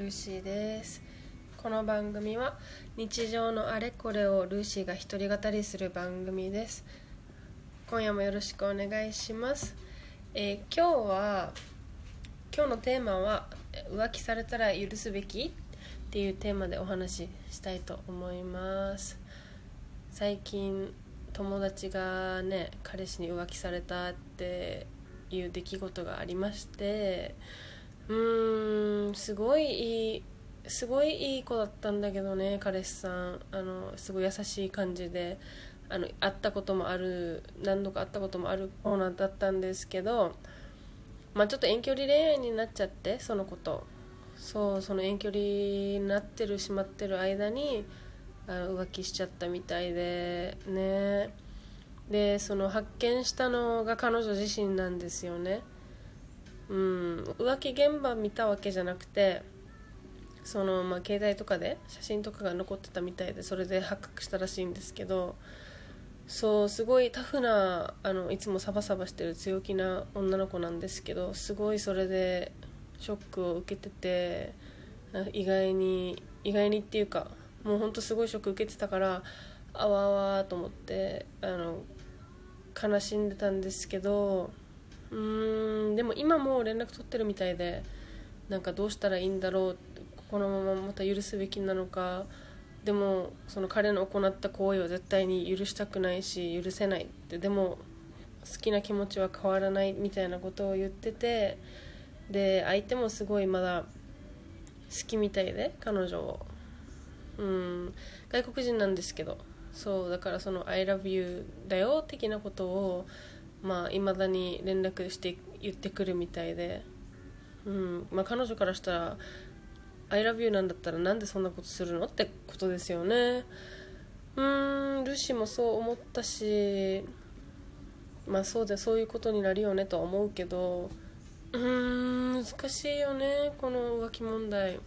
ルーシーですこの番組は日常のあれこれをルーシーが一人語りする番組です。今夜もよろしくお願いします、えー今日は今日のテーマは浮気されたら許すべきっていうテーマでお話ししたいと思います。最近友達がね彼氏に浮気されたっていう出来事がありましてうーんすごいいいすごいいい子だったんだけどね彼氏さん。あのすごい優しい感じで。あの会ったこともある何度か会ったこともあるオーナーだったんですけどまあちょっと遠距離恋愛になっちゃってその子と。そうその遠距離になってるしまってる間にあの浮気しちゃったみたいでね。でその発見したのが彼女自身なんですよね。うん。浮気現場見たわけじゃなくてそのまあ携帯とかで写真とかが残ってたみたいでそれで発覚したらしいんですけどそうすごいタフなあのいつもサバサバしてる強気な女の子なんですけどすごいそれでショックを受けてて意外に意外にっていうかもうほんとすごいショック受けてたからあわあわと思ってあの悲しんでたんですけどうんでも今も連絡取ってるみたいでなんかどうしたらいいんだろうこのまままた許すべきなのかでもその彼の行った行為は絶対に許したくないし許せないってでも好きな気持ちは変わらないみたいなことを言っててで相手もすごいまだ好きみたいで彼女を。うん外国人なんですけど。そうだからその「ILOVEYOU だよ」的なことをまあ未だに連絡して言ってくるみたいで、うん。まあ、彼女からしたら「ILOVEYOU なんだったらなんでそんなことするの?」ってことですよね。うん。ルシもそう思ったしまあそうでそういうことになるよねとは思うけどうん。難しいよねこの浮気問題。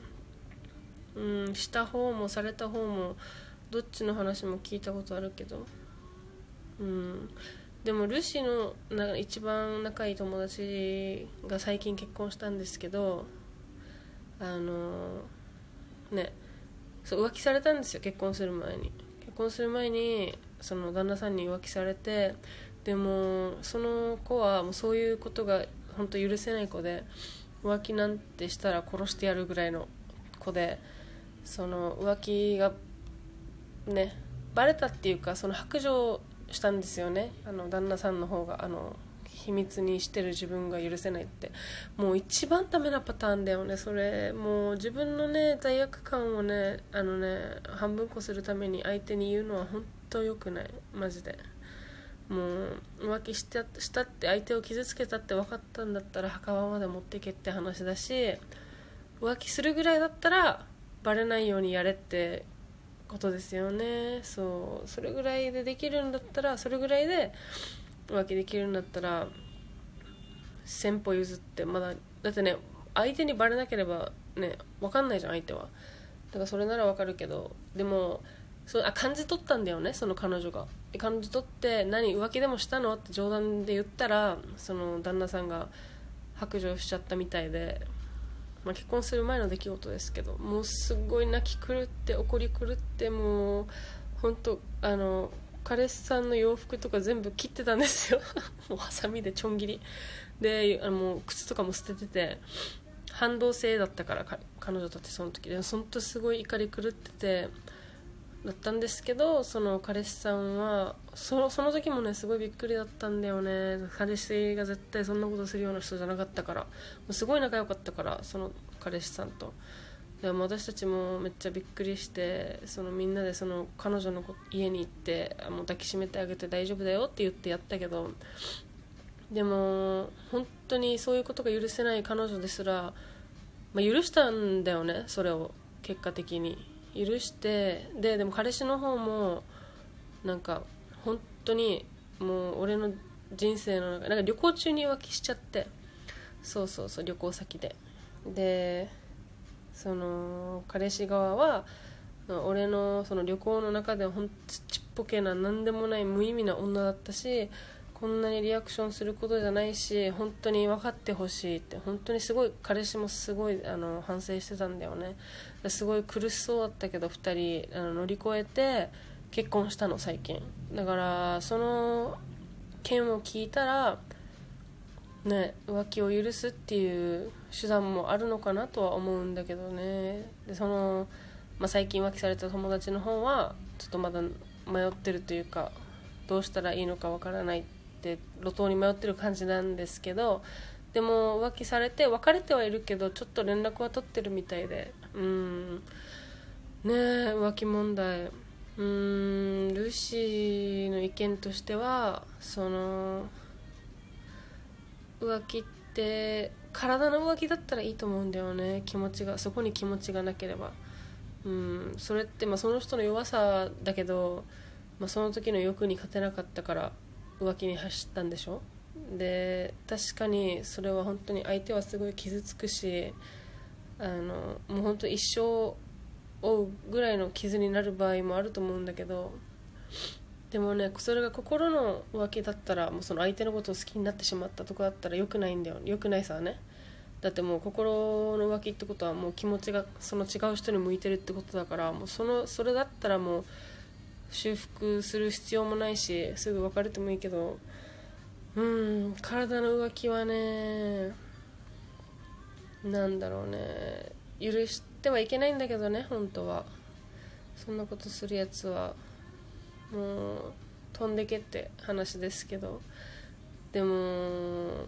うん。した方もされた方もどっちの話も聞いたことあるけど。うん。でもルシーのな一番仲いい友達が最近結婚したんですけどあのねそう浮気されたんですよ結婚する前に。結婚する前にその旦那さんに浮気されてでもその子はもうそういうことが本当許せない子で浮気なんてしたら殺してやるぐらいの子でその浮気がねバレたっていうかその白状したんですよね。あの旦那さんの方があの秘密にしてる自分が許せないって。もう一番ダメなパターンだよね。それもう自分のね罪悪感をねあのね半分こするために相手に言うのは本当良くない。マジで。もう浮気したしたって相手を傷つけたって分かったんだったら墓場まで持ってけって話だし浮気するぐらいだったらバレないようにやれってことですよね。そう。それぐらいでできるんだったらそれぐらいで浮気できるんだったら先歩譲ってまだだってね相手にバレなければね分かんないじゃん相手は。だからそれなら分かるけどでもそあ感じ取ったんだよねその彼女が。感じ取って何浮気でもしたの？って冗談で言ったらその旦那さんが白状しちゃったみたいで、まあ、結婚する前の出来事ですけどもうすごい泣き狂って怒り狂ってもう本当あの彼氏さんの洋服とか全部切ってたんですよ。もうハサミでちょん切り。であの靴とかも捨ててて反動性だったから彼女だってその時で。本当すごい怒り狂っててだったんですけどその彼氏さんはそのその時もねすごいびっくりだったんだよね。彼氏が絶対そんなことするような人じゃなかったから。もうすごい仲良かったからその彼氏さんと。でも私たちもめっちゃびっくりしてそのみんなでその彼女の家に行ってもう抱きしめてあげて大丈夫だよって言ってやったけど。でも本当にそういうことが許せない彼女ですら、まあ、許したんだよねそれを。結果的に。許してででも彼氏の方もなんか本当にもう俺の人生の中なんか旅行中に浮気しちゃってそうそうそう旅行先で。でその彼氏側は俺のその旅行の中でほんとちっぽけな何でもない無意味な女だったしこんなにリアクションすることじゃないし本当に分かってほしいって本当にすごい彼氏もすごいあの反省してたんだよね。すごい苦しそうだったけど2人あの乗り越えて結婚したの最近。だからその件を聞いたらね浮気を許すっていう手段もあるのかなとは思うんだけどね。でその、まあ、最近浮気された友達の方はちょっとまだ迷ってるというかどうしたらいいのかわからない。って路頭に迷ってる感じなんですけどでも浮気されて別れてはいるけどちょっと連絡は取ってるみたいで。うん。ねえ浮気問題。うんルーシーの意見としてはその浮気って体の浮気だったらいいと思うんだよね。気持ちがそこに気持ちがなければ。うんそれって、まあ、その人の弱さだけど、まあ、その時の欲に勝てなかったから。浮気に走ったんでしょ？で確かにそれは本当に相手はすごい傷つくしあのもう本当一生負うぐらいの傷になる場合もあると思うんだけどでもねそれが心の浮気だったらもうその相手のことを好きになってしまったとかだったらよくないんだよ。よくないさね。だってもう心の浮気ってことはもう気持ちがその違う人に向いてるってことだからもうそのそれだったらもう修復する必要もないしすぐ別れてもいいけどうん体の浮気はねなんだろうね許してはいけないんだけどね本当は。そんなことするやつはもう飛んでけって話ですけど。でも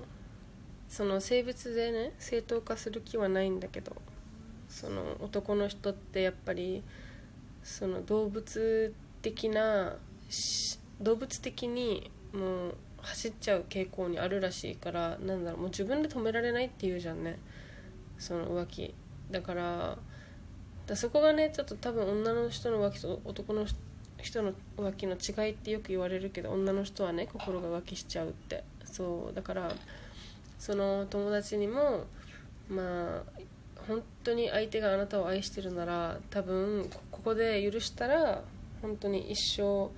その性別でね正当化する気はないんだけどその男の人ってやっぱりその動物的な動物的にもう走っちゃう傾向にあるらしいからなんだろうもう自分で止められないっていうじゃんね。その浮気。だからだそこがねちょっと多分女の人の浮気と男の人の浮気の違いってよく言われるけど女の人はね心が浮気しちゃうって。そう。だからその友達にもまあ本当に相手があなたを愛してるなら多分ここで許したら本当に一生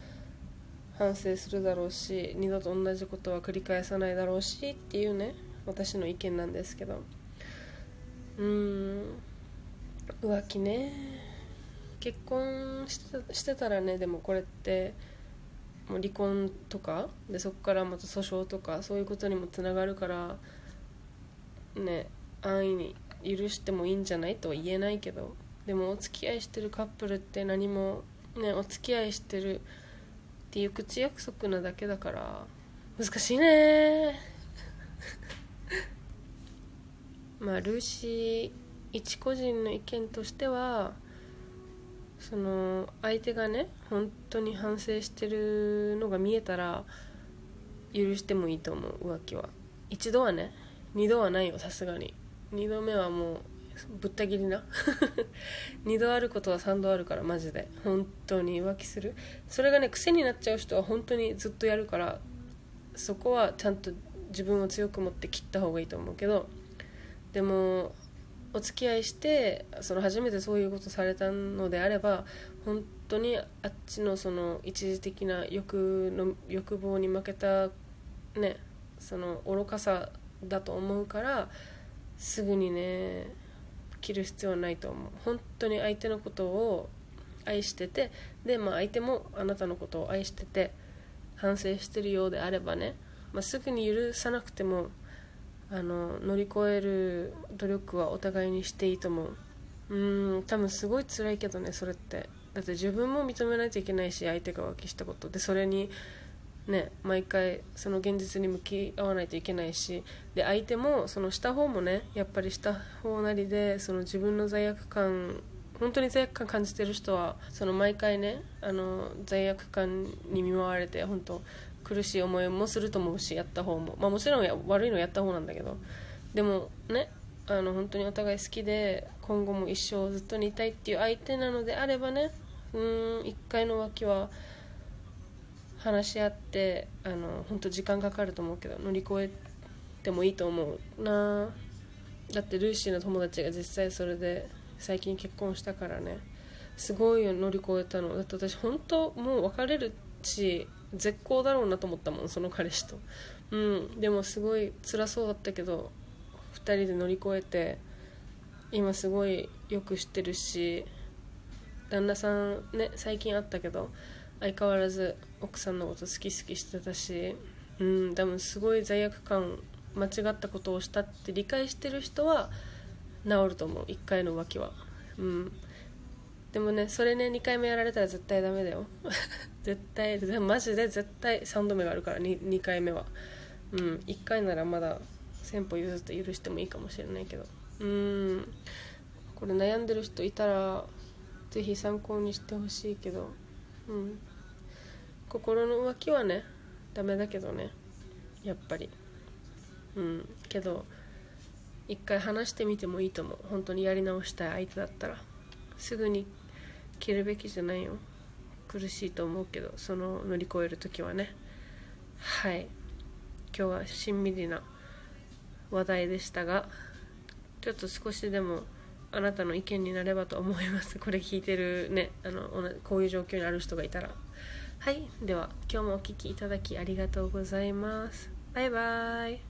反省するだろうし二度と同じことは繰り返さないだろうしっていうね私の意見なんですけど。うーん。浮気ね。結婚してしてたらねでもこれってもう離婚とかでそこからまた訴訟とかそういうことにもつながるからね安易に許してもいいんじゃないとは言えないけど。でもお付き合いしてるカップルって何もねお付き合いしてるっていう口約束なだけだから難しいね。まあルーシー一個人の意見としてはその相手がね本当に反省してるのが見えたら許してもいいと思う浮気は。一度はね二度はないよさすがに。二度目はもうぶった切りな。二度あることは三度あるからマジで。本当に浮気する。それがね癖になっちゃう人は本当にずっとやるからそこはちゃんと自分を強く持って切った方がいいと思うけどでもお付き合いしてその初めてそういうことされたのであれば本当にあっちのその一時的な欲の欲望に負けたねその愚かさだと思うからすぐにね切る必要はないと思う。本当に相手のことを愛しててで、まあ、相手もあなたのことを愛してて反省してるようであればね、まあ、すぐに許さなくてもあの乗り越える努力はお互いにしていいと思う。うん多分すごい辛いけどねそれって。だって自分も認めないといけないし相手が浮気したことでそれにね毎回その現実に向き合わないといけないしで相手もそのした方もねやっぱりした方なりでその自分の罪悪感本当に罪悪感感じてる人はその毎回ねあの罪悪感に見舞われて本当苦しい思いもすると思うしやった方も、まあ、もちろん悪いのやった方なんだけど。でもねあの本当にお互い好きで今後も一生ずっとにいたいっていう相手なのであればねうん1回の浮気は話し合ってあの本当時間かかると思うけど乗り越えてもいいと思うな。だってルーシーの友達が実際それで最近結婚したからね。すごいよ乗り越えたの。だって私本当もう別れるし絶好だろうなと思ったもんその彼氏と。うん。でもすごい辛そうだったけど2人で乗り越えて今すごいよく知ってるし旦那さんね最近会ったけど相変わらず奥さんのこと好き好きしてたしうん多分すごい罪悪感間違ったことをしたって理解してる人は治ると思う1回の浮気は。うん。でもねそれね2回目やられたら絶対ダメだよ。絶対マジで絶対3度目があるから 2, 2回目は。うん。1回ならまだ先歩譲って許してもいいかもしれないけど。うん。これ悩んでる人いたら是非参考にしてほしいけど。うん。心の浮気はねダメだけどね。やっぱり。うん。けど一回話してみてもいいと思う。本当にやり直したい相手だったら。すぐに切るべきじゃないよ。苦しいと思うけどその乗り越える時はね。はい。今日はしんみりな話題でしたがちょっと少しでもあなたの意見になればと思います。これ聞いてるねあのこういう状況にある人がいたら。はいでは今日もお聴きいただきありがとうございます。バイバイ。